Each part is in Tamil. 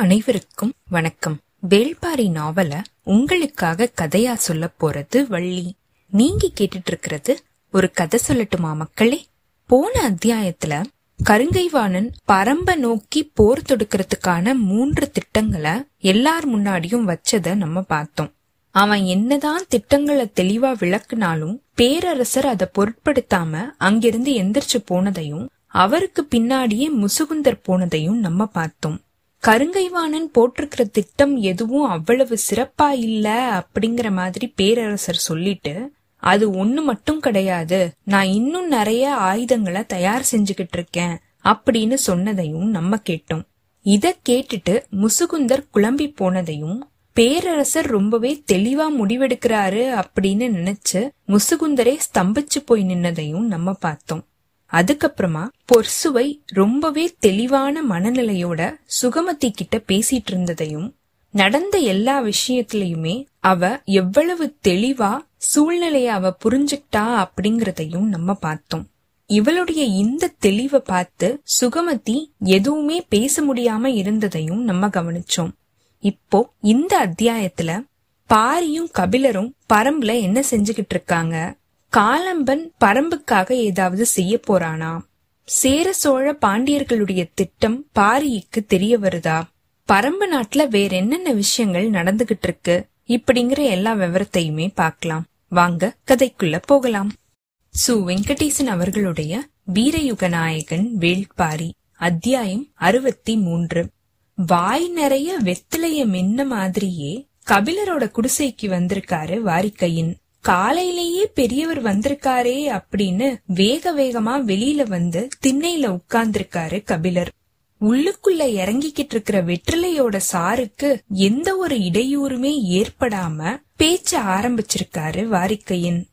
அனைவருக்கும் வணக்கம். வேள்பாரி நாவல உங்களுக்காக கதையா சொல்ல போறது வள்ளி. நீங்க கேட்டுட்டு இருக்கிறது ஒரு கதை சொல்லட்டுமா மக்களே? போன அத்தியாயத்துல கருங்கைவாணன் பரம்ப நோக்கி போர் தொடுக்கிறதுக்கான மூன்று திட்டங்களை எல்லார் முன்னாடியும் வச்சத நம்ம பார்த்தோம். அவன் என்னதான் திட்டங்களை தெளிவா விளக்குனாலும் பேரரசர் அதை பொருட்படுத்தாம அங்கிருந்து எந்திரிச்சு போனதையும் அவருக்கு பின்னாடியே முசுகுந்தர் போனதையும் நம்ம பார்த்தோம். கருங்கைவாணன் போட்டிருக்கிற திட்டம் எதுவும் அவ்வளவு சிறப்பா இல்ல அப்படிங்கிற மாதிரி பேரரசர் சொல்லிட்டு அது ஒண்ணு மட்டும் கிடையாது. நான் இன்னும் நிறைய ஆயுதங்களை தயார் செஞ்சுகிட்டு இருக்கேன் அப்படின்னு சொன்னதையும் நம்ம கேட்டோம். இத கேட்டுட்டு முசுகுந்தர் குழம்பி போனதையும் பேரரசர் ரொம்பவே தெளிவா முடிவெடுக்கிறாரு அப்படின்னு நினைச்சு முசுகுந்தரே ஸ்தம்பிச்சு போய் நின்னதையும் நம்ம பார்த்தோம். அதுக்கப்புறமா பொர்சுவை ரொம்பவே தெளிவான மனநிலையோட சுகமதி கிட்ட பேசிட்டு இருந்ததையும் நடந்த எல்லா விஷயத்திலயுமே அவ எவ்வளவு தெளிவா சூழ்நிலைய அவ புரிஞ்சுக்கிட்டா அப்படிங்கறதையும் நம்ம பார்த்தோம். இவளுடைய இந்த தெளிவை பார்த்து சுகமதி எதுவுமே பேச முடியாம இருந்ததையும் நம்ம கவனிச்சோம். இப்போ இந்த அத்தியாயத்துல பாரியும் கபிலரும் பரம்புல என்ன செஞ்சுகிட்டு இருக்காங்க? காலம்பன் பரம்புக்காக ஏதாவது செய்ய போறானா? சேர சோழ பாண்டியர்களுடைய திட்டம் பாரிக்கு தெரிய வருதா? பரம்பு நாட்டுல வேற என்னென்ன விஷயங்கள் நடந்துகிட்டு இருக்கு இப்படிங்கிற எல்லா விவரத்தையுமே பார்க்கலாம். வாங்க கதைக்குள்ள போகலாம். சு. வெங்கடேசன் அவர்களுடைய வீரயுக நாயகன் வேள்பாரி அத்தியாயம் அறுபத்தி மூன்று வாய் நிறைய வெத்திலைய மென்ன மாதிரியே கபிலரோட குடிசைக்கு வந்திருக்காரு வாரிக்கையின். காலையிலேயே பெரியவர் வந்திருக்காரே அப்படின்னு வேக வேகமா வெளியில வந்து திண்ணையில உட்கார்ந்திருக்காரு கபிலர். உள்ளுக்குள்ள இறங்கிக்கிட்டு இருக்கிற வெற்றிலையோட சாருக்கு எந்த ஒரு இடையூறுமே ஏற்படாம பேச்ச ஆரம்பிச்சிருக்காரு வாரிக்கையின்.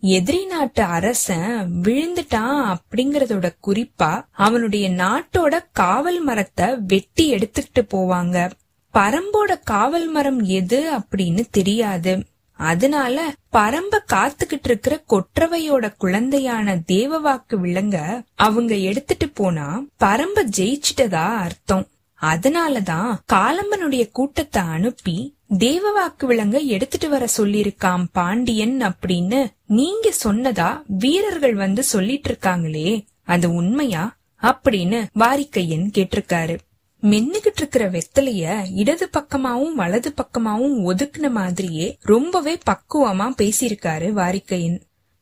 எதிரி நாட்டு அரசன் விழுந்துட்டான் அப்படிங்கறதோட குறிப்பா அவனுடைய நாட்டோட காவல் மரத்தை வெட்டி எடுத்துக்கிட்டு போவாங்க. பரம்போட காவல் மரம் எது அப்படின்னு தெரியாது. அதனால பரம்ப காத்துக்கிட்டு இருக்கிற கொற்றவையோட குழந்தையான தேவவாக்கு விலங்க அவங்க எடுத்துட்டு போனா பரம்ப ஜெயிச்சிட்டதா அர்த்தம். அதனாலதான் காலம்பனுடைய கூட்டத்தை அனுப்பி தேவவாக்கு விலங்க எடுத்துட்டு வர சொல்லிருக்காம் பாண்டியன் அப்படின்னு நீங்க சொன்னதா வீரர்கள் வந்து சொல்லிட்டு இருக்காங்களே அது உண்மையா அப்படின்னு வாரிக்கையன் கேட்டிருக்காரு. மென்னுகிட்டு இருக்கிற வெத்தலைய இடது பக்கமாவும் வலது பக்கமாவும் ஒதுக்குன மாதிரியே ரொம்பவே பக்குவமா பேசியிருக்காரு வாரிக்கையின்.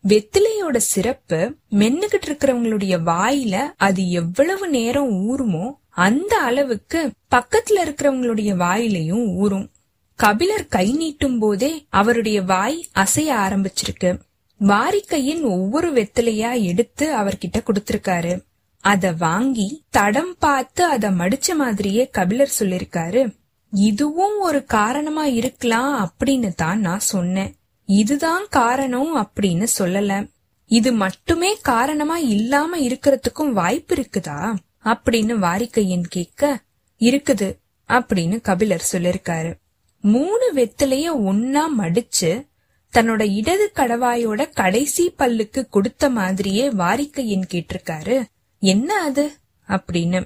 வெத்திலையோட சிறப்பு மென்னுகிட்டு இருக்கிறவங்களுடைய வாயில அது எவ்வளவு நேரம் ஊறுமோ அந்த அளவுக்கு பக்கத்துல இருக்கிறவங்களுடைய வாயிலையும் ஊறும். கபிலர் கை நீட்டும் போதே அவருடைய வாய் அசைய ஆரம்பிச்சிருக்கு. வாரிக்கையின் ஒவ்வொரு வெத்திலையா எடுத்து அவர்கிட்ட கொடுத்திருக்காரு. அத வாங்கி தடம் பார்த்து அத மடிச்ச மாதிரியே கபிலர் சொல்லிருக்காரு. இதுவும் ஒரு காரணமா இருக்கலாம் அப்படின்னு தான் நான் சொன்னேன். இதுதான் காரணம் அப்படின்னு சொல்லல. இது மட்டுமே காரணமா இல்லாம இருக்கிறதுக்கும் வாய்ப்பு இருக்குதா? அப்படின்னு வாரிக்கையன் கேட்க இருக்குது அப்படின்னு கபிலர் சொல்லிருக்காரு. மூணு வெத்திலைய ஒன்னா மடிச்சு தன்னோட இடது கடவாயோட கடைசி பல்லுக்கு கொடுத்த மாதிரியே வாரிக்கையன் கேட்டிருக்காரு. என்ன அது? அப்படின்னு.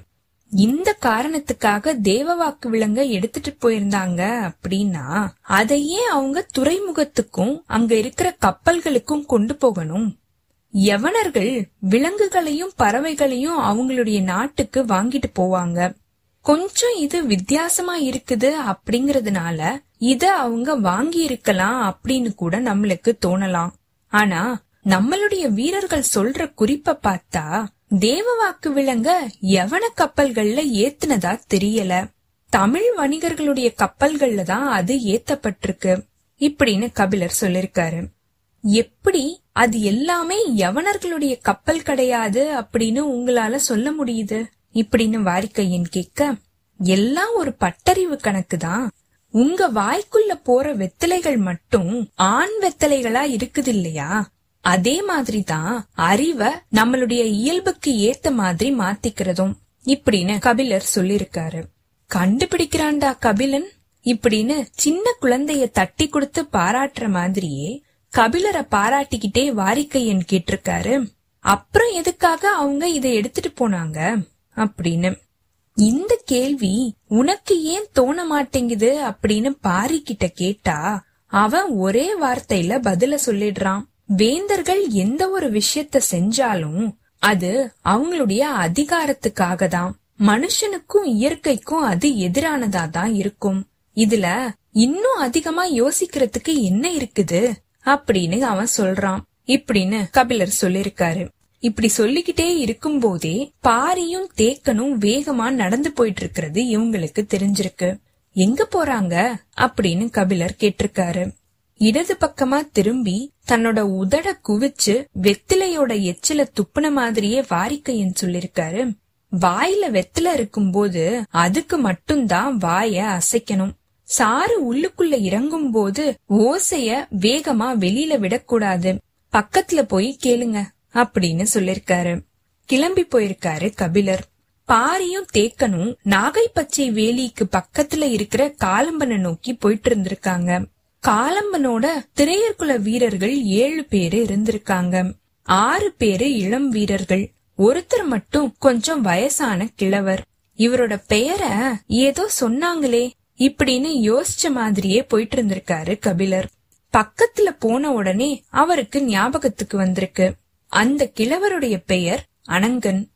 இந்த காரணத்துக்காக தேவவாக்கு விலங்க எடுத்துட்டு போயிருந்தாங்க அப்படின்னா அதையே அவங்க துறைமுகத்துக்கும் அங்க இருக்கிற கப்பல்களுக்கும் கொண்டு போகணும். யவனர்கள் விலங்குகளையும் பறவைகளையும் அவங்களுடைய நாட்டுக்கு வாங்கிட்டு போவாங்க. கொஞ்சம் இது வித்தியாசமா இருக்குது அப்படிங்கறதுனால இத அவங்க வாங்கி இருக்கலாம் அப்படின்னு கூட நம்மளுக்கு தோணலாம். ஆனா நம்மளுடைய வீரர்கள் சொல்ற குறிப்ப பார்த்தா தேவவாக்கு விளங்க எவன கப்பல்கள்ல ஏத்துனதா தெரியல. தமிழ் வணிகர்களுடைய கப்பல்கள்ல தான் அது ஏத்தப்பட்டிருக்கு இப்படின்னு கபிலர் சொல்லிருக்காரு. எப்படி அது எல்லாமே யவனர்களுடைய கப்பல் கிடையாது அப்படின்னு உங்களால சொல்ல முடியுது? இப்படின்னு வாரிக்கையன் கேட்க எல்லாம் ஒரு பட்டறிவு கணக்கு தான். உங்க வாய்க்குள்ள போற வெத்தலைகள் மட்டும் ஆண் வெத்தலைகளா இருக்குது இல்லையா அதே மாதிரி தான் அறிவ நம்மளுடைய இயல்புக்கு ஏத்த மாதிரி மாத்திக்கிறதும் இப்படின்னு கபிலர் சொல்லிருக்காரு கண்டுபிடிக்கிறான்டா கபிலன்? இப்படின்னு சின்ன குழந்தைய தட்டி கொடுத்து பாராட்டுற மாதிரியே கபிலரை பாராட்டிக்கிட்டே வாரிக்கையன் கேட்டிருக்காரு. அப்புறம் எதுக்காக அவங்க இதை எடுத்துட்டு போனாங்க? அப்படின்னு. இந்த கேள்வி உனக்கு ஏன் தோண மாட்டேங்குது? அப்படின்னு பாரி கிட்ட கேட்டா அவன் ஒரே வார்த்தையில பதில சொல்லிடுறான். வேந்தர்கள் எந்த ஒரு விஷயத்த செஞ்சாலும் அது அவங்களுடைய அதிகாரத்துக்காக தான் மனுஷனுக்கும் இயற்கைக்கும் அது எதிரானதா தான் இருக்கும். இதுல இன்னும் அதிகமா யோசிக்கிறதுக்கு என்ன இருக்குது அப்படின்னு அவன் சொல்றான். இப்படின்னு கபிலர் சொல்லிருக்காரு இப்படி சொல்லிக்கிட்டே இருக்கும் போதே பாரியும் தேக்கனும் வேகமா நடந்து போயிட்டு இருக்கிறது இவங்களுக்கு தெரிஞ்சிருக்கு. எங்க போறாங்க? அப்படின்னு கபிலர் கேட்டிருக்காரு. இடது பக்கமா திரும்பி தன்னோட உதட குவிச்சு வெத்திலையோட எச்சில துப்புன மாதிரியே வாரிக்கையன் சொல்லிருக்காரு. வாயில வெத்தில இருக்கும்போது அதுக்கு மட்டும்தான் வாய அசைக்கணும். சாறு உள்ளுக்குள்ள இறங்கும் போது ஓசைய வேகமா வெளியில விடக்கூடாது. பக்கத்துல போய் கேளுங்க அப்படின்னு சொல்லிருக்காரு. கிளம்பி போயிருக்காரு கபிலர். பாரியும் தேக்கனும் நாகை பச்சை வேலிக்கு பக்கத்துல இருக்கிற காலம்பனை நோக்கி போயிட்டு இருந்திருக்காங்க. காலம்பனோட திரையர்குல வீரர்கள் ஏழு பேரு இருந்திருக்காங்க. ஆறு பேரு இளம் வீரர்கள். ஒருத்தர் மட்டும் கொஞ்சம் வயசான கிழவர். இவரோட பெயர ஏதோ சொன்னாங்களே இப்படின்னு யோசிச்ச மாதிரியே போயிட்டு இருந்திருக்காரு கபிலர். பக்கத்துல போன உடனே அவருக்கு ஞாபகத்துக்கு வந்திருக்கு. அந்த கிழவருடைய பெயர் அனங்கன்.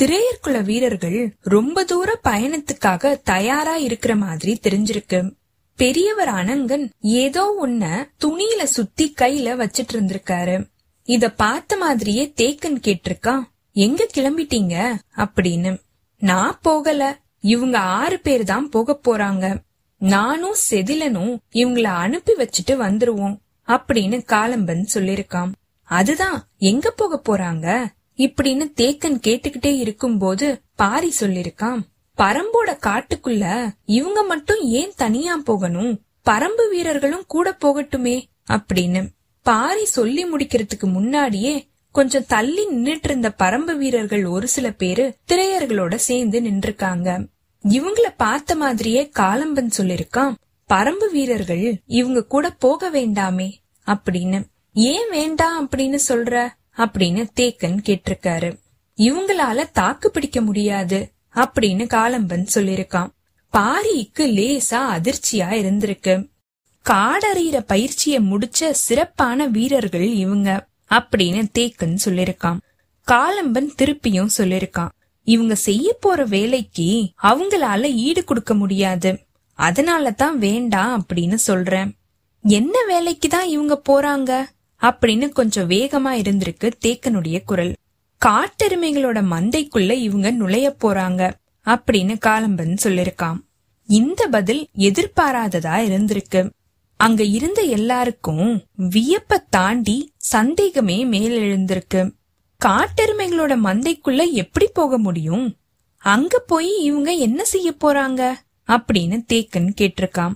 திரையர்குல வீரர்கள் ரொம்ப தூர பயணத்துக்காக தயாரா இருக்கிற மாதிரி தெரிஞ்சிருக்கு. பெரியவர் அனங்கன் ஏதோ ஒன்ன துணியில சுத்தி கையில வச்சிட்டு இருந்திருக்காரு இத பார்த்த மாதிரியே தேக்கன் கேட்டிருக்கான் எங்க கிளம்பிட்டீங்க? அப்படின்னு. நான் போகல. இவங்க ஆறு பேர் தான் போக போறாங்க. நானும் செதிலனும் இவங்கள அனுப்பி வச்சுட்டு வந்துருவோம் அப்படின்னு காலம்பன் சொல்லிருக்கான். அதுதான் எங்க போக போறாங்க? இப்படின்னு தேக்கன் கேட்டுக்கிட்டே இருக்கும்போது பாரி சொல்லிருக்கான். பரம்போட காட்டுக்குள்ள இவங்க மட்டும் ஏன் தனியா போகணும்? பரம்பு வீரர்களும் கூட போகட்டுமே அப்படின்னு பாரி சொல்லி முடிக்கிறதுக்கு முன்னாடியே கொஞ்சம் தள்ளி நின்னுட்டு இருந்த பரம்பு வீரர்கள் ஒரு சில பேரு திரையர்களோட சேர்ந்து நின்றுருக்காங்க. இவங்கள பார்த்த மாதிரியே காலம்பன் சொல்லிருக்கான் பரம்பு வீரர்கள் இவங்க கூட போக வேண்டாமே அப்படின்னு. ஏன் வேண்டாம் அப்படின்னு சொல்ற? அப்படின்னு தேக்கன் கேட்டிருக்காரு. இவங்களால தாக்கு பிடிக்க முடியாது. அப்படின்னு காலம்பன் சொல்லிருக்கான் பாரிக்கு லேசா அதிர்ச்சியா இருந்திருக்கு. காடறியிற பயிற்சிய முடிச்ச சிறப்பான வீரர்கள் இவங்க அப்படின்னு தேக்கன் சொல்லிருக்கான் காலம்பன் திருப்பியும் சொல்லிருக்கான் இவங்க செய்ய போற வேலைக்கு அவங்களால ஈடு கொடுக்க முடியாது. அதனால தான் வேண்டாம் அப்படின்னு சொல்றேன். என்ன வேலைக்கு தான் இவங்க போறாங்க? அப்படின்னு கொஞ்சம் வேகமா இருந்திருக்கு தேக்கனுடைய குரல். காட்டெருமைகளோட மந்தைக்குள்ள இவங்க நுழைய போறாங்க அப்படின்னு காலம்பன் சொல்லிருக்கான். இந்த பதில் எதிர்பாராததா இருந்திருக்கு. அங்க இருந்த எல்லாருக்கும் வியப்ப தாண்டி சந்தேகமே மேலெழுந்திருக்கு. காட்டெருமைகளோட மந்தைக்குள்ள எப்படி போக முடியும்? அங்க போய் இவங்க என்ன செய்ய போறாங்க? அப்படின்னு தேக்கன் கேட்டிருக்கான்.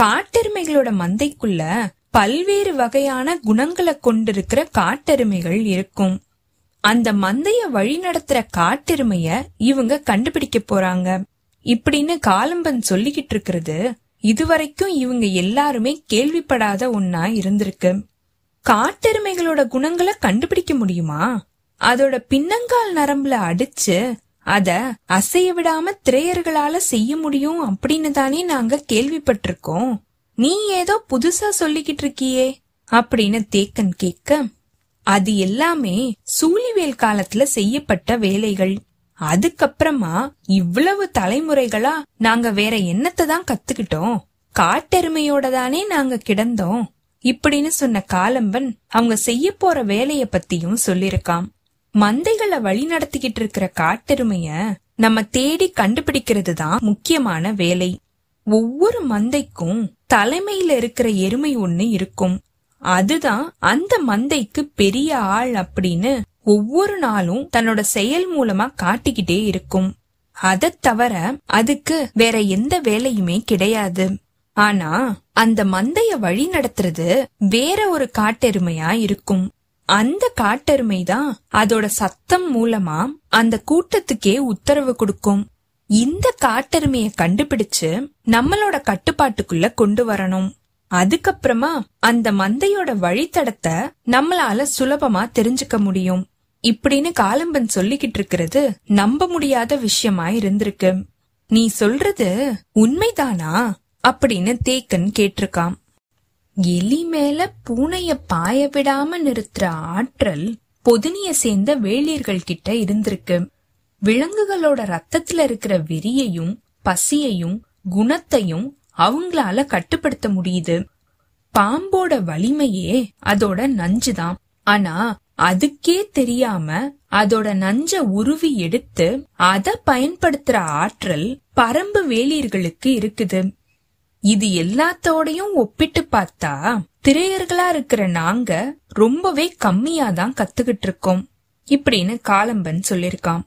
காட்டெருமைகளோட மந்தைக்குள்ள பல்வேறு வகையான குணங்களை கொண்டிருக்கிற காட்டெருமைகள் இருக்கும். அந்த மந்தைய வழி நடத்துற காட்டெருமைய இவங்க கண்டுபிடிக்க போறாங்க. இப்படின்னு காலம்பன் சொல்லிக்கிட்டு இருக்கிறது இதுவரைக்கும் இவங்க எல்லாருமே கேள்விப்படாத ஒன்னா இருந்திருக்கு. காட்டெருமைகளோட குணங்களை கண்டுபிடிக்க முடியுமா? அதோட பின்னங்கால் நரம்புல அடிச்சு அத அசைய விடாம திரையர்களால செய்ய முடியும் அப்படின்னு தானே நாங்க கேள்விப்பட்டிருக்கோம். நீ ஏதோ புதுசா சொல்லிக்கிட்டு இருக்கியே அப்படின்னு தேக்கன் கேட்க அது எல்லாமே சூழிவேல் காலத்துல செய்யப்பட்ட வேலைகள். அதுக்கப்புறமா இவ்வளவு தலைமுறைகளா நாங்க வேற என்னத்தை தான் கத்துக்கிட்டோம்? காட்டெருமையோட தானே நாங்க கிடந்தோம்? இப்படின்னு சொன்ன காலம்பன் அவங்க செய்ய போற வேலைய பத்தியும் சொல்லிருக்காம் மந்தைகளை வழி நடத்திக்கிட்டு இருக்கிற காட்டெருமைய நம்ம தேடி கண்டுபிடிக்கிறது தான் முக்கியமான வேலை. ஒவ்வொரு மந்தைக்கும் தலைமையில இருக்கிற எருமை ஒண்ணு இருக்கும். அதுதான் அந்த மந்தைக்கு பெரிய ஆள் அப்படின்னு ஒவ்வொரு நாளும் தன்னோட செயல் மூலமா காட்டிக்கிட்டே இருக்கும். அதை தவிர அதுக்கு வேற எந்த வேலையுமே கிடையாது. ஆனா அந்த மந்தைய வழி நடத்துறது வேற ஒரு காட்டெருமையா இருக்கும். அந்த காட்டெருமை தான் அதோட சத்தம் மூலமா அந்த கூட்டத்துக்கே உத்தரவு கொடுக்கும். இந்த காட்டெருமைய கண்டுபிடிச்சு நம்மளோட கட்டுப்பாட்டுக்குள்ள கொண்டு வரணும். அதுக்கப்புறமா அந்த மந்தையோட வழித்தடத்தை நம்மளால சுலபமா தெரிஞ்சுக்க முடியும். இப்படின்னு காலம்பன் சொல்லிக்கிட்டு இருக்கிறது நம்ப முடியாத விஷயமா இருந்திருக்கு. நீ சொல்றது உண்மைதானா? அப்படின்னு தேக்கன் கேட்டிருக்காம் எலி மேல பூனைய பாய விடாம நிறுத்துற ஆற்றல் பொதுனிய சேர்ந்த வேளியர்கள் கிட்ட இருந்திருக்கு. விலங்குகளோட ரத்தத்துல இருக்கிற வெறியையும் பசியையும் குணத்தையும் அவங்களால கட்டுப்படுத்த முடியுது. பாம்போட வலிமையே அதோட நஞ்சுதான். ஆனா அதுக்கே தெரியாம அதோட நஞ்ச உருவி எடுத்து அத பயன்படுத்துற ஆற்றல் பரம்பு வேலியர்களுக்கு இருக்குது. இது எல்லாத்தோடையும் ஒப்பிட்டு பார்த்தா திரையர்களா இருக்கிற நாங்க ரொம்பவே கம்மியா தான் கத்துக்கிட்டு இருக்கோம் இப்படின்னு காலம்பன் சொல்லிருக்கான்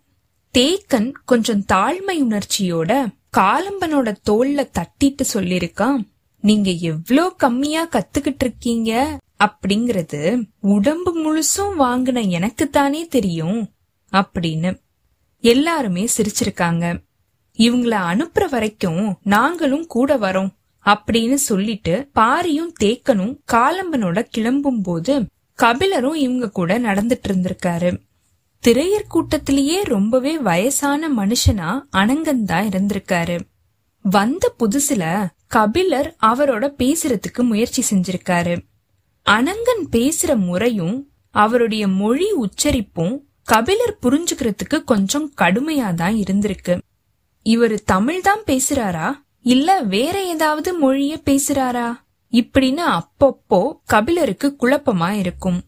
தேக்கன் கொஞ்சம் தாழ்மை உணர்ச்சியோட காலம்பனோட தோல்ல தட்டிட்டு சொல்லிருக்கான் நீங்க எவ்ளோ கம்மியா கத்துக்கிட்டு இருக்கீங்க? அப்படிங்கறது உடம்பு முழுசும் வாங்கின எனக்கு தானே தெரியும் அப்படின்னு எல்லாருமே சிரிச்சிருக்காங்க. இவங்கள அனுப்புற வரைக்கும் நாங்களும் கூட வரோம் அப்படின்னு சொல்லிட்டு பாரியும் தேக்கனும் காலம்பனோட கிளம்பும் போது கபிலரும் இவங்க கூட நடந்துட்டு இருந்திருக்காரு. திரையர் கூட்டத்திலேயே ரொம்பவே வயசான மனுஷனா அனங்கன் தான் இருந்திருக்காரு. வந்த புதுசுல கபிலர் அவரோட பேசுறதுக்கு முயற்சி செஞ்சிருக்காரு. அனங்கன் பேசுற முறையும் அவருடைய மொழி உச்சரிப்பும் கபிலர் புரிஞ்சுக்கிறதுக்கு கொஞ்சம் கடுமையா தான் இருந்திருக்கு. இவரு தமிழ் தான் பேசுறாரா? இல்ல வேற ஏதாவது மொழிய பேசுறாரா? இப்படின்னு அப்பப்போ கபிலருக்கு குழப்பமா இருக்கும்.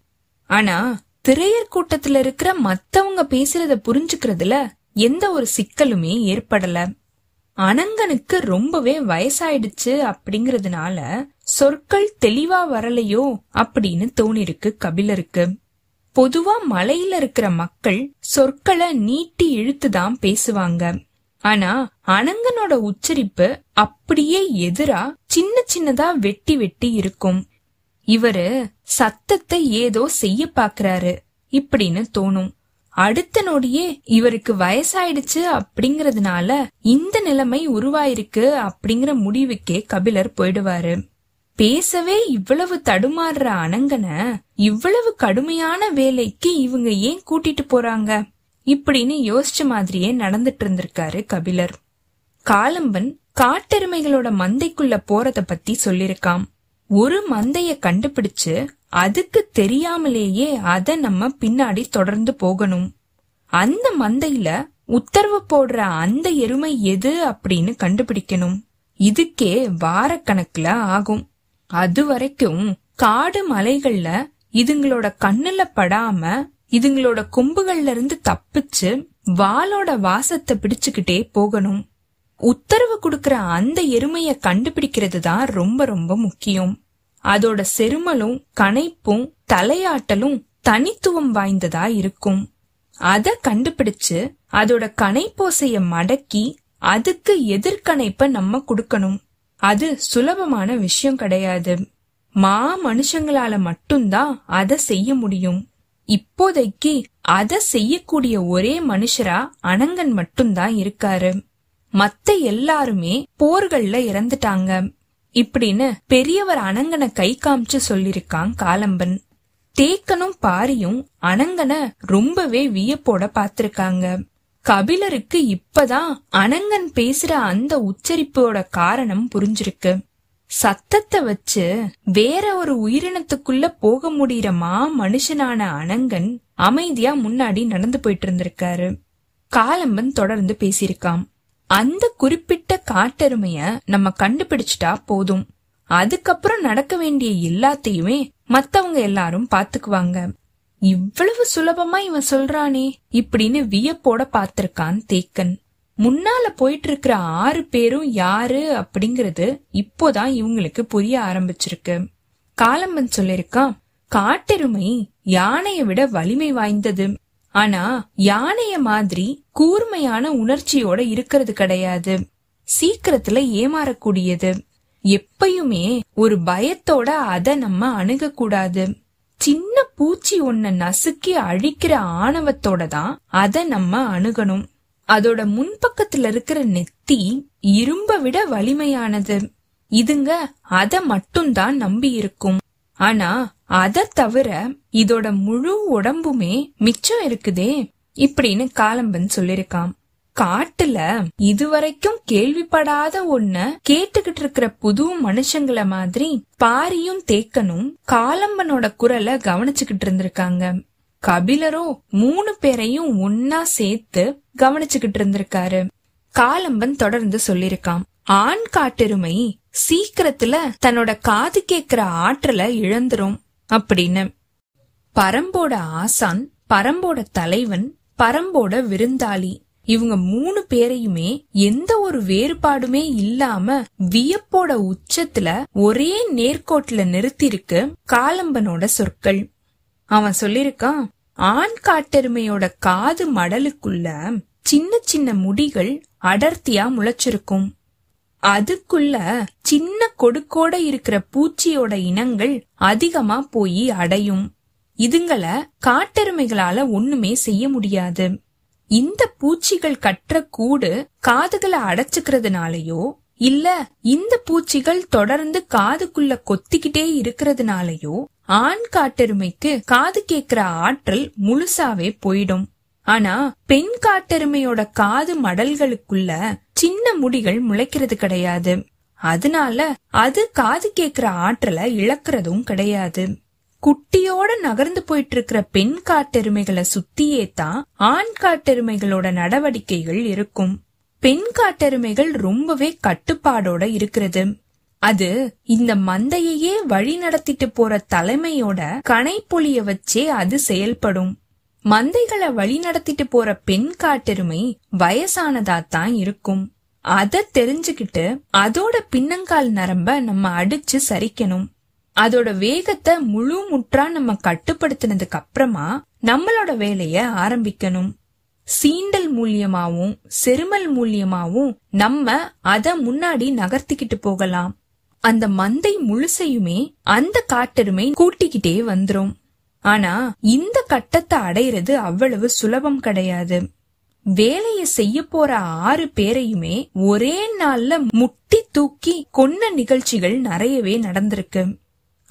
ஆனா திரையர் கூட்டத்துல இருக்கிற மத்தவங்க பேசுறத புரிஞ்சுக்கிறதுல எந்த ஒரு சிக்கலுமே ஏற்படல. அனங்கனுக்கு ரொம்பவே வயசாயிடுச்சு அப்படிங்கறதுனால சொற்கள் தெளிவா வரலையோ அப்படின்னு தோணிருக்கு கபிலருக்கு. பொதுவா மலையில இருக்கிற மக்கள் சொற்களை நீட்டி இழுத்துதான் பேசுவாங்க. ஆனா அனங்கனோட உச்சரிப்பு அப்படியே எதிரா சின்ன சின்னதா வெட்டி வெட்டி இருக்கும். இவரு சத்தத்தை ஏதோ செய்ய பாக்குறாரு இப்படின்னு தோணும். அடுத்த நொடியே இவருக்கு வயசாயிடுச்சு அப்படிங்கறதுனால இந்த நிலைமை உருவாயிருக்கு அப்படிங்கிற முடிவுக்கே கபிலர் போயிடுவாரு. பேசவே இவ்வளவு தடுமாறுற அனங்கன இவ்வளவு கடுமையான வேலைக்கு இவங்க ஏன் கூட்டிட்டு போறாங்க? இப்படின்னு யோசிச்ச மாதிரியே நடந்துட்டு இருந்திருக்காரு கபிலர். காலம்பன் காட்டெருமைகளோட மந்தைக்குள்ள போறத பத்தி சொல்லிருக்காம் ஒரு மந்தைய கண்டுபிடிச்சு அதுக்கு தெரியாமலேயே அத நம்ம பின்னாடி தொடர்ந்து போகணும். அந்த மந்தையில உத்தரவு போடுற அந்த எருமை எது அப்படின்னு கண்டுபிடிக்கணும். இதுக்கே வாரக்கணக்குல ஆகும். அது வரைக்கும் காடு மலைகள்ல இதுங்களோட கண்ணுல படாம இதுங்களோட கொம்புகள்ல இருந்து தப்பிச்சு வாளோட வாசத்தை பிடிச்சுக்கிட்டே போகணும். உத்தரவு கொடுக்கற அந்த எருமைய கண்டுபிடிக்கிறது தான் ரொம்ப ரொம்ப முக்கியம். அதோட செருமலும் கனைப்பும் தலையாட்டலும் தனித்துவம் வாய்ந்ததா இருக்கும் அத கண்டுபிடிச்சு அதோட கனைப்போசைய மடக்கி அதுக்கு எதிர்கணைப்ப நம்ம கொடுக்கணும். அது சுலபமான விஷயம் கிடையாது. மா மனுஷங்களால மட்டும்தான் அத செய்ய முடியும். இப்போதைக்கு அத செய்யக்கூடிய ஒரே மனுஷரா அனங்கன் மட்டும்தான் இருக்காரு. மத்த எல்லாருமே போர்கள்ல இறந்துட்டாங்க. இப்படின்னு பெரியவர் அனங்கனை கை காமிச்சு சொல்லிருக்கான் காலம்பன். தேக்கனும் பாரியும் அனங்கனை ரொம்பவே வியப்போட பாத்திருக்காங்க கபிலருக்கு இப்பதான் அனங்கன் பேசுற அந்த உச்சரிப்போட காரணம் புரிஞ்சிருக்கு. சத்தத்தை வச்சு வேற ஒரு உயிரினத்துக்குள்ள போக முடியற மா மனுஷனான அனங்கன் அமைதியா முன்னாடி நடந்து போயிட்டு இருந்திருக்காரு. காலம்பன் தொடர்ந்து பேசியிருக்கான் அந்த குறிப்பிட்ட காட்டெருமைய நம்ம கண்டுபிடிச்சிட்டா போதும். அதுக்கப்புறம் நடக்க வேண்டிய எல்லாத்தையுமே மத்தவங்க எல்லாரும் பாத்துக்குவாங்க. இவ்வளவு சுலபமா இவன் சொல்றானே இப்படின்னு வியப்போட பாத்திருக்கான் தேக்கன். முன்னால போயிட்டு இருக்கிற ஆறு பேரும் யாரு அப்படிங்கறது இப்போதான் இவங்களுக்கு புரிய ஆரம்பிச்சிருக்கு. காலம்பன் சொல்லிருக்கான் காட்டெருமை யானையை விட வலிமை வாய்ந்தது. ஆனா யானைய மாதிரி கூர்மையான உணர்ச்சியோட இருக்கிறது கிடையாது. சீக்கிரத்துல ஏமாறக்கூடியது. எப்பயுமே ஒரு பயத்தோட அத நம்ம அணுகக்கூடாது. சின்ன பூச்சி ஒன்ன நசுக்கி அழிக்கிற ஆணவத்தோட தான் அத நம்ம அணுகணும். அதோட முன்பக்கத்துல இருக்கிற நெத்தி இரும்ப விட வலிமையானது. இதுங்க அத மட்டும்தான் நம்பி இருக்கும். ஆனா அத தவிர இதோட முழு உடம்புமே மிச்சம் இருக்குதே இப்படின்னு காலம்பன் சொல்லிருக்கான். காட்டுல இதுவரைக்கும் கேள்விப்படாத ஒன்ன கேட்டுக்கிட்டு இருக்கிற புது மனுஷங்கள மாதிரி பாரியும் தேக்கனும் காலம்பனோட குரலை கவனிச்சுக்கிட்டு இருந்திருக்காங்க. கபிலரோ மூணு பேரையும் ஒன்னா சேர்த்து கவனிச்சுக்கிட்டு இருந்திருக்காரு. காலம்பன் தொடர்ந்து சொல்லிருக்கான். ஆண் காட்டெருமை சீக்கிரத்துல தன்னோட காது கேக்குற ஆற்றல இழந்துரும் அப்படின்னு. பரம்போட ஆசான் பரம்போட தலைவன் பரம்போட விருந்தாளி இவங்க மூணு பேரையுமே எந்த ஒரு வேறுபாடுமே இல்லாம வியப்போட உச்சத்துல ஒரே நேர்கோட்டுல நிறுத்திருக்கு காலம்பனோட சொற்கள். அவன் சொல்லிருக்கான் ஆண் காட்டெருமையோட காது மடலுக்குள்ள சின்ன சின்ன முடிகள் அடர்த்தியா முளைச்சிருக்கும். அதுக்குள்ள சின்ன கொடுக்கோட இருக்கிற பூச்சியோட இனங்கள் அதிகமா போய் அடையும். இதுங்கள காட்டெருமைகளால ஒண்ணுமே செய்ய முடியாது. இந்த பூச்சிகள் கற்ற கூடு காதுகளை அடைச்சுக்கிறதுனாலயோ இல்ல இந்த பூச்சிகள் தொடர்ந்து காதுக்குள்ள கொத்திக்கிட்டே இருக்கிறதுனாலயோ ஆண் காட்டெருமைக்கு காது கேக்குற ஆற்றல் முழுசாவே போயிடும். ஆனா பெண் காட்டெருமையோட காது மடல்களுக்குள்ள சின்ன முடிகள் முளைக்கிறது கிடையாது. அதனால அது காது கேக்குற ஆற்றலை இழக்கிறதும் கிடையாது. குட்டியோட நகர்ந்து போயிட்டு இருக்கிற பெண் காட்டெருமைகளை சுத்தியே தான் ஆண் காட்டெருமைகளோட நடவடிக்கைகள் இருக்கும். பெண் காட்டெருமைகள் ரொம்பவே கட்டுப்பாடோட இருக்கிறது. அது இந்த மந்தையையே வழி நடத்திட்டு போற தலைமையோட கனைப்பொலிய வச்சே அது செயல்படும். மந்தைகளை வழி நடத்திட்டு போற பெண் காட்டெருமை வயசானதா தான் இருக்கும். அத தெரிஞ்சுக்கிட்டு அதோட பின்னங்கால் நரம்ப நம்ம அடிச்சு சரிக்கணும். அதோட வேகத்தை முழு முற்றா நம்ம கட்டுப்படுத்தினதுக்கு அப்புறமா நம்மளோட வேலைய ஆரம்பிக்கணும். சீண்டல் மூலியமாவும் செருமல் மூலியமாவும் நம்ம அத முன்னாடி நகர்த்திக்கிட்டு போகலாம். அந்த மந்தை முழுசையுமே அந்த காட்டெருமை கூட்டிக்கிட்டே வந்துரும். ஆனா இந்த கட்டத்தை அடையிறது அவ்வளவு சுலபம் கிடையாது. வேலையை செய்ய போற ஆறு பேரையுமே ஒரே நாள்ல முட்டி தூக்கி கொன்ன நிகழ்ச்சிகள் நிறையவே நடந்திருக்கு.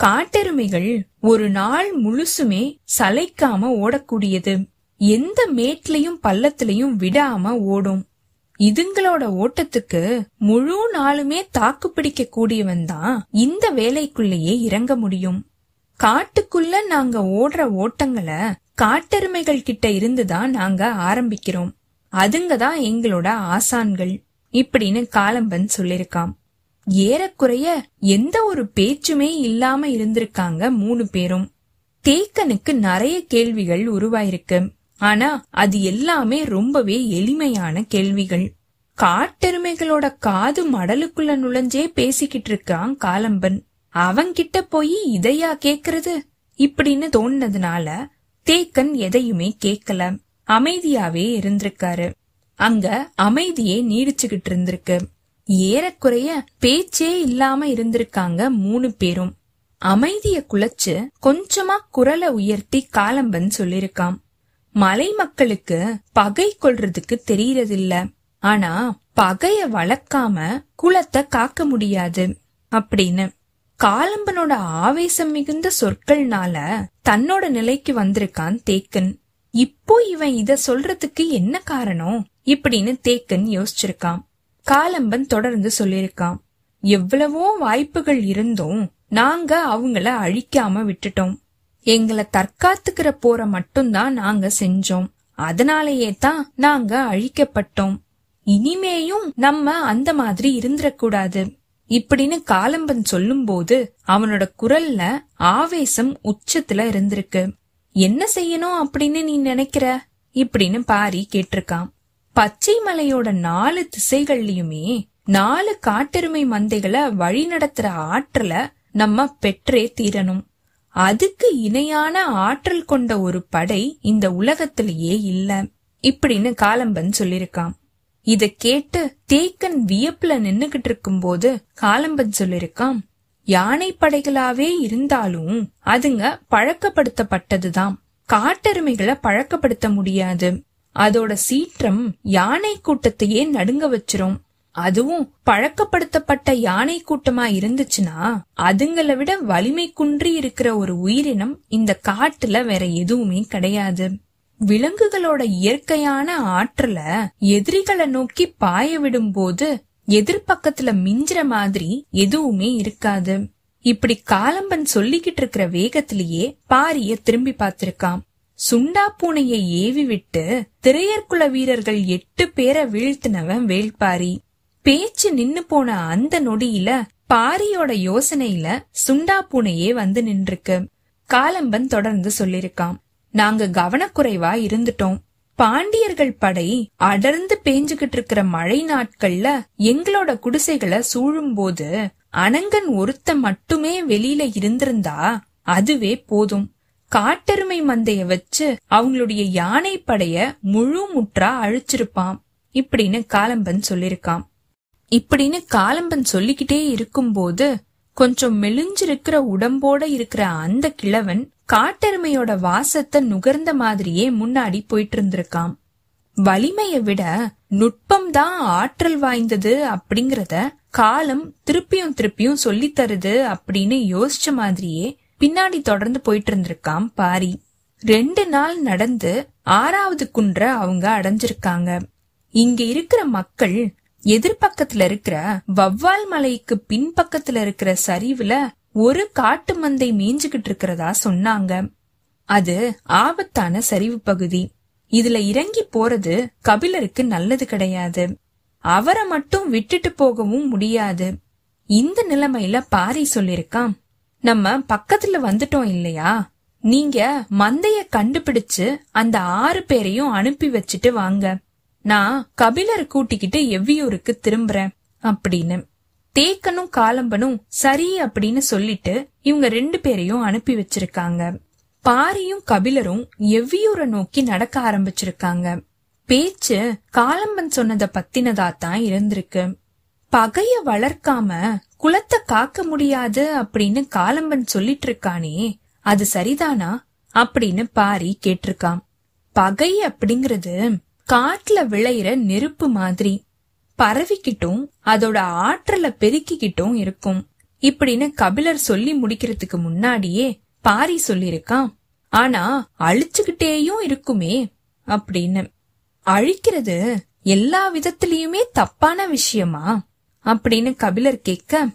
காட்டெருமைகள் ஒரு நாள் முழுசுமே சளைக்காம ஓடக்கூடியது. எந்த மேட்லயும் பள்ளத்திலையும் விடாம ஓடும். இதுங்களோட ஓட்டத்துக்கு முழு நாளுமே தாக்கு பிடிக்க கூடியவன் தான் இந்த வேலைக்குள்ளேயே இறங்க முடியும். காட்டுக்குள்ள நாங்க ஓடுற ஓட்டங்களை காட்டெருமைகள் கிட்ட இருந்துதான் நாங்க ஆரம்பிக்கிறோம். அதுங்க தான் எங்களோட ஆசான்கள் இப்படின்னு காலம்பன் சொல்லிருக்காம். ஏறக்குறைய எந்த ஒரு பேச்சுமே இல்லாம இருந்திருக்காங்க மூணு பேரும். தேக்கனுக்கு நிறைய கேள்விகள் உருவாயிருக்கு. ஆனா அது எல்லாமே ரொம்பவே எளிமையான கேள்விகள். காட்டெருமைகளோட காது மடலுக்குள்ள நுழைஞ்சே பேசிக்கிட்டு இருக்கான் காலம்பன். அவங்கிட்ட போய் இதையா கேக்குறது? இப்படின்னு தோணுனதுனால தேக்கன் எதையுமே கேக்கல. அமைதியாவே இருந்திருக்காரு. அங்க அமைதியே நீடிச்சுகிட்டு இருந்திருக்கு. ஏறக்குறைய பேச்சே இல்லாம இருந்திருக்காங்க மூணு பேரும். அமைதிய குலைச்சு கொஞ்சமா குரலை உயர்த்தி காலம்பன் சொல்லிருக்கான். மலை மக்களுக்கு பகை கொள்றதுக்கு தெரியறதில்ல. ஆனா பகைய வளர்க்காம குலத்தை காக்க முடியாது. அப்படின்னு காலம்பனோட ஆவேசம் மிகுந்த சொற்கள்னால தன்னோட நிலைக்கு வந்திருக்கான் தேக்கன். இப்போ இவன் இத சொல்றதுக்கு என்ன காரணம்? இப்படின்னு தேக்கன் யோசிச்சிருக்கான். காலம்பன் தொடர்ந்து சொல்லிருக்கான் எவ்வளவோ வாய்ப்புகள் இருந்தும் நாங்க அவங்கள அழிக்காம விட்டுட்டோம். எங்களை தற்காத்துக்கிற போற மட்டும்தான் நாங்க செஞ்சோம். அதனாலேயே தான் நாங்க அழிக்கப்பட்டோம். இனிமேயும் நம்ம அந்த மாதிரி இருந்துடக்கூடாது இப்படின்னு காலம்பன் சொல்லும்போது அவனோட குரல்ல ஆவேசம் உச்சத்துல இருந்திருக்கு. என்ன செய்யணும் அப்படின்னு நீ நினைக்கிற? இப்படின்னு பாரி கேட்டிருக்கான். பச்சை மலையோட நாலு திசைகள்லயுமே நாலு காட்டெருமை மந்தைகளை வழி நடத்துற ஆற்றல நம்ம பெற்றே தீரணும். அதுக்கு இணையான ஆற்றல் கொண்ட ஒரு படை இந்த உலகத்திலேயே இல்ல. இப்படின்னு காலம்பன் சொல்லிருக்கான் இத கேட்டு தேக்கன் வியப்புல நின்னுகிட்டு இருக்கும் போது காலம்பன் சொல்லிருக்கான் யானை படைகளாவே இருந்தாலும் அதுங்க பழக்கப்படுத்தப்பட்டதுதான் காட்டெருமைகளை பழக்கப்படுத்த முடியாது. அதோட சீற்றம் யானை கூட்டத்தையே நடுங்க வச்சிரும். அதுவும் பழக்கப்படுத்தப்பட்ட யானை கூட்டமா இருந்துச்சுன்னா அதுங்களை விட வலிமை குன்றி இருக்கிற ஒரு உயிரினம் இந்த காட்டுல வேற எதுவுமே கிடையாது. விலங்குகளோட இயற்கையான ஆற்றல எதிரிகளை நோக்கி பாய விடும் போது எதிர்பக்கத்துல மிஞ்சுற மாதிரி எதுவுமே இருக்காது. இப்படி காலம்பன் சொல்லிக்கிட்டு இருக்கிற வேகத்திலேயே பாரிய திரும்பி பார்த்திருக்கான். சுண்டா பூனையை ஏவி விட்டு திரையர்குல வீரர்கள் எட்டு பேரை வீழ்த்தினவன் வேள்பாரி. பேச்சு நின்னு போன அந்த நொடியில பாரியோட யோசனையில சுண்டா பூனையே வந்து நின்றுக்கு காலம்பன் தொடர்ந்து சொல்லிருக்கான் நாங்க கவனக்குறைவா இருந்துட்டோம். பாண்டியர்கள் படை அடர்ந்து பேஞ்சுகிட்டு இருக்கிற மழை நாட்கள்ல எங்களோட குடிசைகளை சூழும் போது அனங்கன் ஒருத்த மட்டுமே வெளியில இருந்திருந்தா அதுவே போதும். காட்டெருமை மந்தைய வச்சு அவங்களுடைய யானை படைய முழு முற்றா அழிச்சிருப்பான் இப்படின்னு காலம்பன் சொல்லிருக்கான் இப்படின்னு காலம்பன் சொல்லிக்கிட்டே இருக்கும்போது கொஞ்சம் மெலிஞ்சிருக்கிற உடம்போட இருக்கிற அந்த கிழவன் காட்டெருமையோட வாசத்தை நுகர்ந்த மாதிரியே முன்னாடி போயிட்டு இருந்திருக்காம் வலிமையை விட நுட்பம் தான் ஆற்றல் வாய்ந்தது அப்படிங்கறத காலம் திருப்பியும் திருப்பியும் சொல்லி தருது அப்படின்னு யோசிச்ச மாதிரியே பின்னாடி தொடர்ந்து போயிட்டு இருந்திருக்காம் பாரி. ரெண்டு நாள் நடந்து ஆறாவது குன்ற அவங்க அடைஞ்சிருக்காங்க. இங்க இருக்கிற மக்கள் எதிர்பக்கத்துல இருக்கிற வவ்வால் மலைக்கு பின்பக்கத்துல இருக்கிற சரிவுல ஒரு காட்டு மந்தை மேய்ஞ்சுகிட்டு இருக்கிறதா சொன்னாங்க. அது ஆபத்தான சரிவு பகுதி. இதுல இறங்கி போறது கபிலருக்கு நல்லது கிடையாது. அவரை மட்டும் விட்டுட்டு போகவும் முடியாது. இந்த நிலைமையில பாரி சொல்லிருக்கான் நம்ம பக்கத்துல வந்துட்டோம் இல்லையா? நீங்க மந்தைய கண்டுபிடிச்சு அந்த ஆறு பேரையும் அனுப்பி வச்சுட்டு வாங்க. நான் கபிலர் கூட்டிக்கிட்டு எவ்வியூருக்கு திரும்புறேன். அப்படின்னு. தேக்கனும் காலம்பனும் சரி அப்படின்னு சொல்லிட்டு இவங்க ரெண்டு பேரையும் அனுப்பி வச்சிருக்காங்க. பாரியும் கபிலரும் எவ்வியூரை நோக்கி நடக்க ஆரம்பிச்சிருக்காங்க. பேச்சு காலம்பன் சொன்னத பத்தினதா தான் இருந்திருக்கு. பகைய வளர்க்காம குலத்தை காக்க முடியாது அப்படின்னு காலம்பன் சொல்லிட்டு இருக்கானே அது சரிதானா? அப்படின்னு பாரி கேட்டிருக்கான். பகை அப்படிங்கறது காட்டுல விளையிற நெருப்பு மாதிரி. பரவிக்கிட்டும் அதோட ஆற்றலை பெருக்கிக்கிட்டும் இருக்கும். இப்படின்னு கபிலர் சொல்லி முடிக்கிறதுக்கு முன்னாடியே பாரி சொல்லிருக்கான் ஆனா அழிச்சுக்கிட்டேயும் இருக்குமே அப்படின்னு. அழிக்கிறது எல்லா விதத்திலயுமே தப்பான விஷயமா அப்படின்னு கபிலர் கேட்க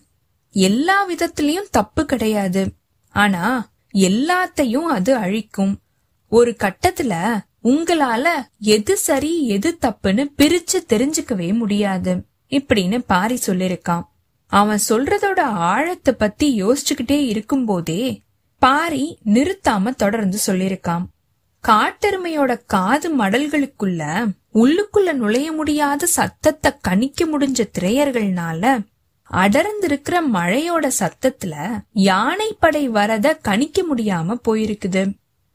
எல்லா விதத்திலயும் தப்பு கிடையாது. ஆனா எல்லாத்தையும் அது அழிக்கும். ஒரு கட்டத்துல உங்களால எது சரி எது தப்புன்னு பிரிச்சு தெரிஞ்சுக்கவே முடியாது. இப்படின்னு பாரி சொல்லிருக்கான். அவன் சொல்றதோட ஆழத்தை பத்தி யோசிச்சுக்கிட்டே இருக்கும்போதே பாரி நிறுத்தாம தொடர்ந்து சொல்லிருக்கான். காட்டெருமையோட காது மடல்களுக்குள்ள உள்ளுக்குள்ள நுழைய முடியாத சத்தத்தை கணிக்க முடிஞ்ச திரையர்கள்னால அடர்ந்திருக்கிற மழையோட சத்தத்துல யானை படை வரத கணிக்க முடியாம போயிருக்குது.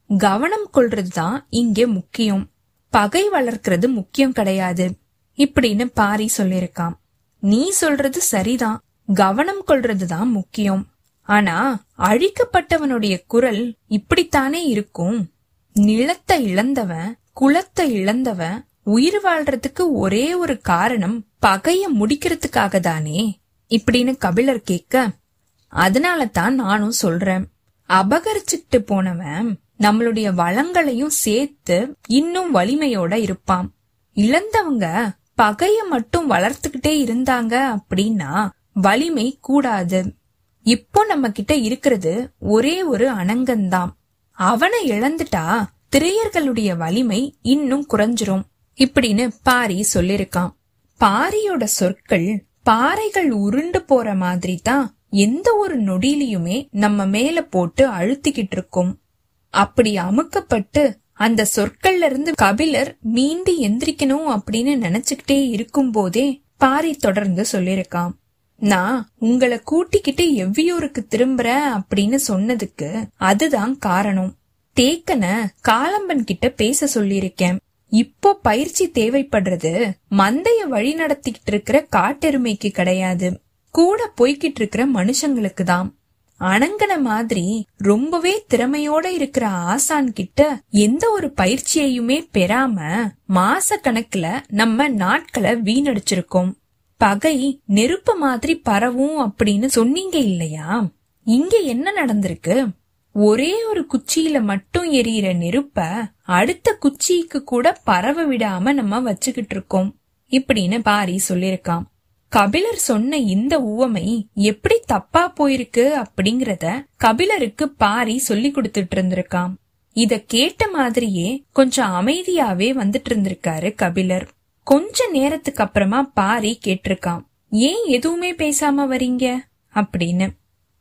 கவனம் கொள்றது தான் இங்கே முக்கியம். பகை வளர்க்கறது முக்கியம் கிடையாது. இப்படின்னு பாரி சொல்லிருக்கான் நீ சொல்றது சரிதான். கவனம் கொள்றது தான் முக்கியம். ஆனா அழிக்கப்பட்டவனுடைய குரல் இப்படித்தானே இருக்கும்? நிலத்தை இழந்தவன் குலத்தை இழந்தவன் உயிர் வாழ்றதுக்கு ஒரே ஒரு காரணம் பகைய முடிக்கிறதுக்காக தானே? இப்படின்னு கபிலர் கேட்க அதனால தான் நானும் சொல்றேன். அபகரிச்சிட்டு போனவன் நம்மளுடைய வளங்களையும் சேர்த்து இன்னும் வலிமையோட இருப்பான் இழந்தவங்க பகைய மட்டும் வளர்த்துக்கிட்டே இருந்தாங்க அப்படின்னா வலிமை கூடாது. இப்போ நம்ம கிட்ட இருக்கிறது ஒரே ஒரு அனங்கந்தான் அவனை இழந்துட்டா திரையர்களுடைய வலிமை இன்னும் குறைஞ்சிரும். இப்படின்னு பாரி சொல்லிருக்கான் பாரியோட சொற்கள் பாறைகள் உருண்டு போற மாதிரி தான் எந்த ஒரு நொடியிலையுமே நம்ம மேல போட்டு அழுத்திக்கிட்டு இருக்கும். அப்படி அமுக்கப்பட்டு அந்த சொற்கள்ல இருந்து கபிலர் மீண்டு எந்திரிக்கணும் அப்படின்னு நினைச்சுக்கிட்டே இருக்கும் போதே பாரி தொடர்ந்து சொல்லிருக்கான் நான் உங்களை கூட்டிக்கிட்டு எவ்வியூருக்கு திரும்புறேன் அப்படின்னு சொன்னதுக்கு அதுதான் காரணம். தேக்கன காலம்பன் கிட்ட பேச சொல்லியிருக்கேன். இப்போ பயிற்சி தேவைப்படுறது மந்தைய வழி நடத்திக்கிட்டு இருக்கிற காட்டெருமைக்கு கிடையாது. கூட போய்கிட்டு இருக்கிற மனுஷங்களுக்கு தான் அணங்கன மாதிரி ரொம்பவே திறமையோட இருக்கிற ஆசான் கிட்ட எந்த ஒரு பயிற்சியையுமே பெறாம மாச கணக்குல நம்ம நாட்களை வீணடிச்சிருக்கோம். பகை நெருப்பு மாதிரி பரவும் அப்படின்னு சொன்னீங்க இல்லையா? இங்க என்ன நடந்திருக்கு? ஒரே ஒரு குச்சியில மட்டும் எரியற நெருப்ப அடுத்த குச்சிக்கு கூட பரவ விடாம நம்ம வச்சுக்கிட்டு இருக்கோம். இப்படின்னு பாரி சொல்லிருக்கான் கபிலர் சொன்ன இந்த உவமை எப்படி தப்பா போயிருக்கு அப்படிங்கறத கபிலருக்கு பாரி சொல்லி கொடுத்துட்டு இருந்திருக்கான் இத கேட்ட மாதிரியே கொஞ்சம் அமைதியாவே வந்துட்டு இருந்திருக்காரு கபிலர். கொஞ்ச நேரத்துக்கு அப்புறமா பாரி கேட்டிருக்கான் ஏன் எதுவுமே பேசாம வரீங்க? அப்படின்னு.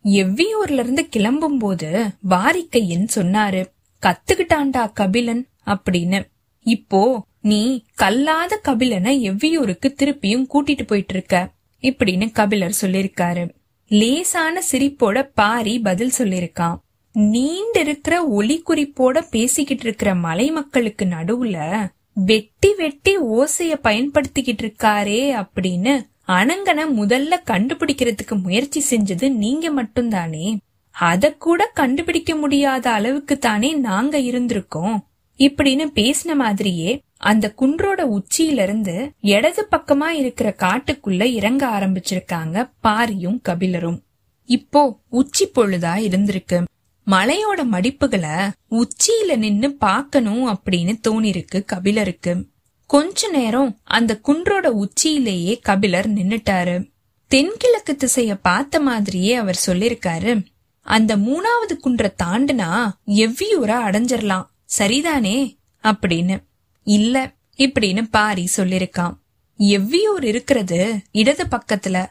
எவ்வியூர்ல இருந்து கிளம்பும் போது பாரிக்கையன் சொன்னாரு கத்துக்கிட்டான்டா கபிலன் அப்படின்னு. இப்போ நீ கல்லாத கபிலனை எவ்வியூருக்கு திருப்பியும் கூட்டிட்டு போயிட்டு இருக்க இப்படின்னு கபிலர் சொல்லிருக்காரு லேசான சிரிப்போட பாரி பதில் சொல்லிருக்கான் நீண்டிருக்கிற ஒலி குறிப்போட பேசிக்கிட்டு இருக்கிற மலை மக்களுக்கு நடுவுல வெட்டி வெட்டி ஓசைய பயன்படுத்திக்கிட்டு இருக்காரே அப்படின்னு அனங்கன முதல்ல கண்டுபிடிக்கிறதுக்கு முயற்சி செஞ்சது நீங்க மட்டும்தானே. அத கூட கண்டுபிடிக்க முடியாத அளவுக்கு தானே நாங்க இருந்திருக்கோம். இப்படின்னு பேசின மாதிரியே அந்த குன்றோட உச்சியில இருந்து இடது பக்கமா இருக்கிற காட்டுக்குள்ள இறங்க ஆரம்பிச்சிருக்காங்க பாரியும் கபிலரும். இப்போ உச்சி பொழுதா இருந்திருக்கு. மலையோட மடிப்புகளை உச்சியில நின்னு பாக்கணும் அப்படின்னு தோணிருக்கு கபிலருக்கு. கொஞ்ச நேரம் அந்த குன்றோட உச்சியிலேயே கபிலர் நின்னுட்டாரு. தென்கிழக்கு திசைய பார்த்த மாதிரியே அவர் சொல்லிருக்காரு. அந்த மூணாவது குன்ற தாண்டுனா எவ்வியூரா அடைஞ்சிடலாம் சரிதானே? அப்படின்னு. இல்ல இப்படின்னு பாரி சொல்லிருக்கான் எவ்வியூர் இருக்கிறது இடது பக்கத்துல.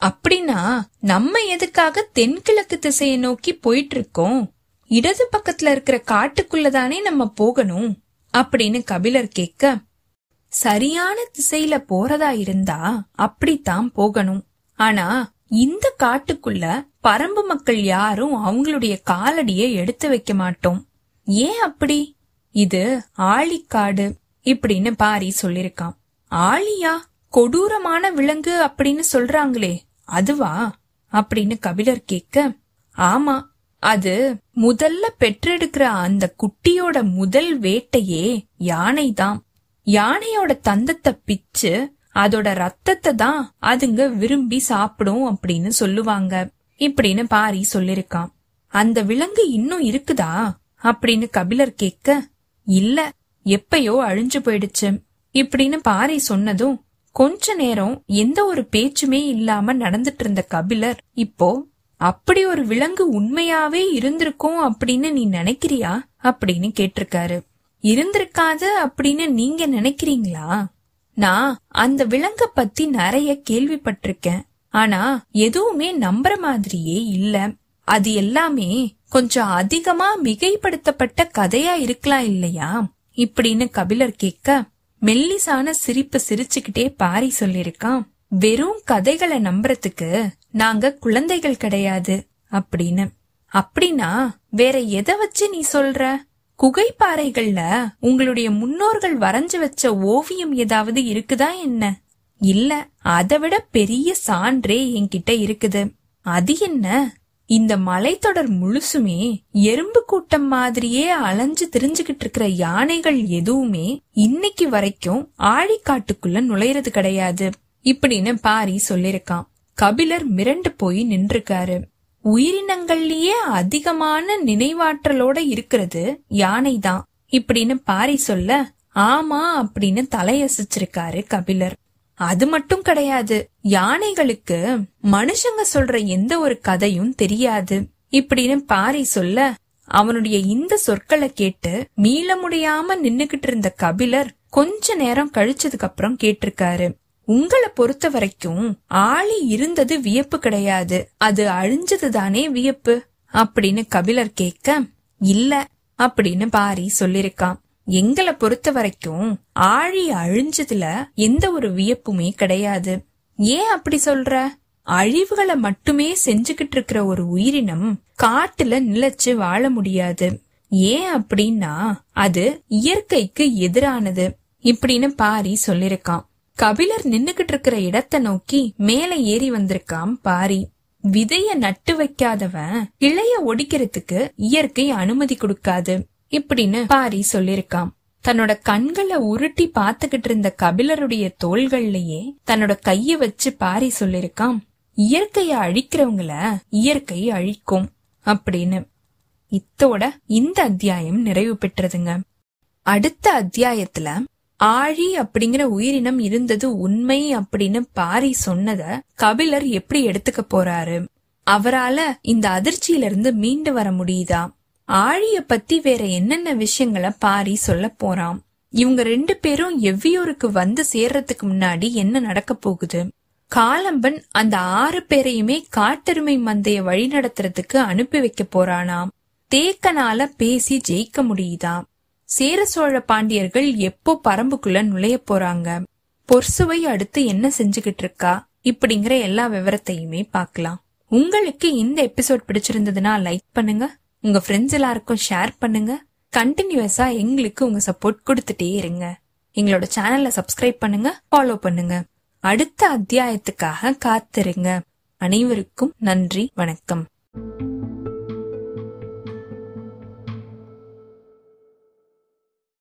அப்படின்னா நம்ம எதுக்காக தென்கிழக்கு திசையை நோக்கி போயிட்டு இருக்கோம் இடது பக்கத்துல இருக்கிற காட்டுக்குள்ளதானே நம்ம போகணும்? அப்படின்னு கபிலர் கேட்க சரியான திசையில போறதா இருந்தா அப்படித்தான் போகணும். ஆனா இந்த காட்டுக்குள்ள பரம்பு மக்கள் யாரும் அவங்களுடைய காலடியை எடுத்து வைக்க மாட்டோம். ஏன் அப்படி? இது ஆழிக்காடு இப்படின்னு பாரி சொல்லிருக்கான் ஆழியா? கொடூரமான விலங்கு அப்படின்னு சொல்றாங்களே அதுவா? அப்படின்னு கபிலர் கேட்க ஆமா அது முதல்ல பெற்றெடுக்கிற அந்த குட்டியோட முதல் வேட்டையே யானைதான். யானையோட தந்தத்தை பிச்சு அதோட ரத்தத்தை தான் அதுங்க விரும்பி சாப்பிடும் அப்படின்னு சொல்லுவாங்க இப்படின்னு பாரி சொல்லிருக்கான் அந்த விலங்கு இன்னும் இருக்குதா? அப்படின்னு கபிலர் கேட்க இல்ல எப்பயோ அழிஞ்சு போயிடுச்சு. இப்படின்னு பாரி சொன்னதும் கொஞ்ச நேரம் எந்த ஒரு பேச்சுமே இல்லாம நடந்துட்டு இருந்த கபிலர் இப்போ அப்படி ஒரு விலங்கு உண்மையாவே இருந்திருக்கும் அப்படின்னு நீ நினைக்கிறியா? அப்படின்னு கேட்டிருக்காரு. இருந்திருக்காது அப்படின்னு நீங்க நினைக்கிறீங்களா? நான் அந்த விலங்க பத்தி நிறைய கேள்விப்பட்டிருக்கேன். ஆனா எதுவுமே நம்புற மாதிரியே இல்ல. அது எல்லாமே கொஞ்சம் அதிகமா மிகைப்படுத்தப்பட்ட கதையா இருக்கலாம் இல்லையா? இப்படின்னு கபிலர் கேட்க மெல்லிசான சிரிப்பு சிரிச்சுக்கிட்டே பாரி சொல்லிருக்கான் வெறும் கதைகளை நம்புறதுக்கு நாங்க குழந்தைகள் கிடையாது அப்படின்னு. அப்படின்னா வேற எதை வச்சு நீ சொல்ற? குகைப்பாறைகள்ல உங்களுடைய முன்னோர்கள் வரைஞ்சு வச்ச ஓவியம் ஏதாவது இருக்குதா என்ன? இல்ல அதை விட பெரிய சான்றே என்கிட்ட இருக்குது. அது என்ன? இந்த மலைத்தொடர் முழுசுமே எறும்பு கூட்டம் மாதிரியே அலைஞ்சு திரிஞ்சுகிட்டு இருக்கிற யானைகள் எதுவுமே இன்னைக்கு வரைக்கும் ஆழிக்காட்டுக்குள்ள நுழையிறது கிடையாது. இப்படின்னு பாரி சொல்லிருக்கான் கபிலர் மிரண்டு போய் நின்றுக்காரு. உயிரினங்கள்லயே அதிகமான நினைவாற்றலோட இருக்கிறது யானைதான். இப்படின்னு பாரி சொல்ல ஆமா அப்படின்னு தலையசிச்சிருக்காரு கபிலர். அது மட்டும் கிடையாது. யானைகளுக்கு மனுஷங்க சொல்ற எந்த ஒரு கதையும் தெரியாது. இப்படின்னு பாரி சொல்ல அவனுடைய இந்த சொற்களை கேட்டு மீள முடியாம நின்னுகிட்டு இருந்த கபிலர் கொஞ்ச நேரம் கழிச்சதுக்கு அப்புறம் கேட்டிருக்காரு. உங்களை பொறுத்த வரைக்கும் ஆளி இருந்தது வியப்பு கிடையாது. அது அழிஞ்சது தானே வியப்பு? அப்படின்னு கபிலர் கேட்க இல்ல அப்படின்னு பாரி சொல்லிருக்கான். எங்களை பொறுத்த வரைக்கும் ஆழி அழிஞ்சதுல எந்த ஒரு வியப்புமே கிடையாது. ஏன் அப்படி சொல்ற? அழிவுகளை மட்டுமே செஞ்சுகிட்டு இருக்கிற ஒரு உயிரினம் காட்டுல நிலைச்சு வாழ முடியாது. ஏன் அப்படின்னா அது இயற்கைக்கு எதிரானது. இப்படின்னு பாரி சொல்லிருக்கான். கபிலர் நின்னுகிட்டு இருக்கிற இடத்த நோக்கி மேல ஏறி வந்திருக்கான் பாரி. விதைய நட்டு வைக்காதவன் கிளைய ஒடிக்கிறதுக்கு இயற்கை அனுமதி கொடுக்காது. இப்படின்னு பாரி சொல்லிருக்கான் தன்னோட கண்களை உருட்டி பாத்துக்கிட்டு இருந்த கபிலருடைய தோள்கள்லயே தன்னோட கைய வச்சு பாரி சொல்லிருக்கான் இயற்கைய அழிக்கிறவங்கள இயற்கை அழிக்கும் அப்படின்னு. இத்தோட இந்த அத்தியாயம் நிறைவு பெற்றதுங்க. அடுத்த அத்தியாயத்துல ஆழி அப்படிங்கிற உயிரினம் இருந்தது உண்மை அப்படின்னு பாரி சொன்னத கபிலர் எப்படி எடுத்துக்க போறாரு? அவரால இந்த அதிர்ச்சியில இருந்து மீண்டு வர முடியுதா? ஆழிய பத்தி வேற என்னென்ன விஷயங்களை பாரி சொல்ல போறான் இவங்க ரெண்டு பேரும் எவ்வியூருக்கு வந்து சேர்றதுக்கு முன்னாடி என்ன நடக்க போகுது? காலம்பன் அந்த ஆறு பேரையுமே காட்டெருமை மந்தைய வழிநடத்துறதுக்கு அனுப்பி வைக்க போறானாம். தேக்கனால பேசி ஜெயிக்க முடியுதா? சேர சோழ பாண்டியர்கள் எப்போ பரம்புக்குள்ள நுழைய போறாங்க? பொர்சுவை அடுத்து என்ன செஞ்சுகிட்டு இருக்கா? இப்படிங்கிற எல்லா விவரத்தையுமே பார்க்கலாம். உங்களுக்கு இந்த எபிசோட் பிடிச்சிருந்ததுன்னா லைக் பண்ணுங்க. உங்க ஃப்ரெண்ட்ஸ் எல்லாருக்கும் ஷேர் பண்ணுங்க. கண்டினியூஸா எங்களுக்கு உங்க சப்போர்ட் கொடுத்துட்டே இருங்க. எங்களோட சேனல்ல சப்ஸ்கிரைப் பண்ணுங்க ஃபாலோ பண்ணுங்க. அடுத்த அத்தியாயத்துக்காக காத்திருங்க. அனைவருக்கும் நன்றி வணக்கம்.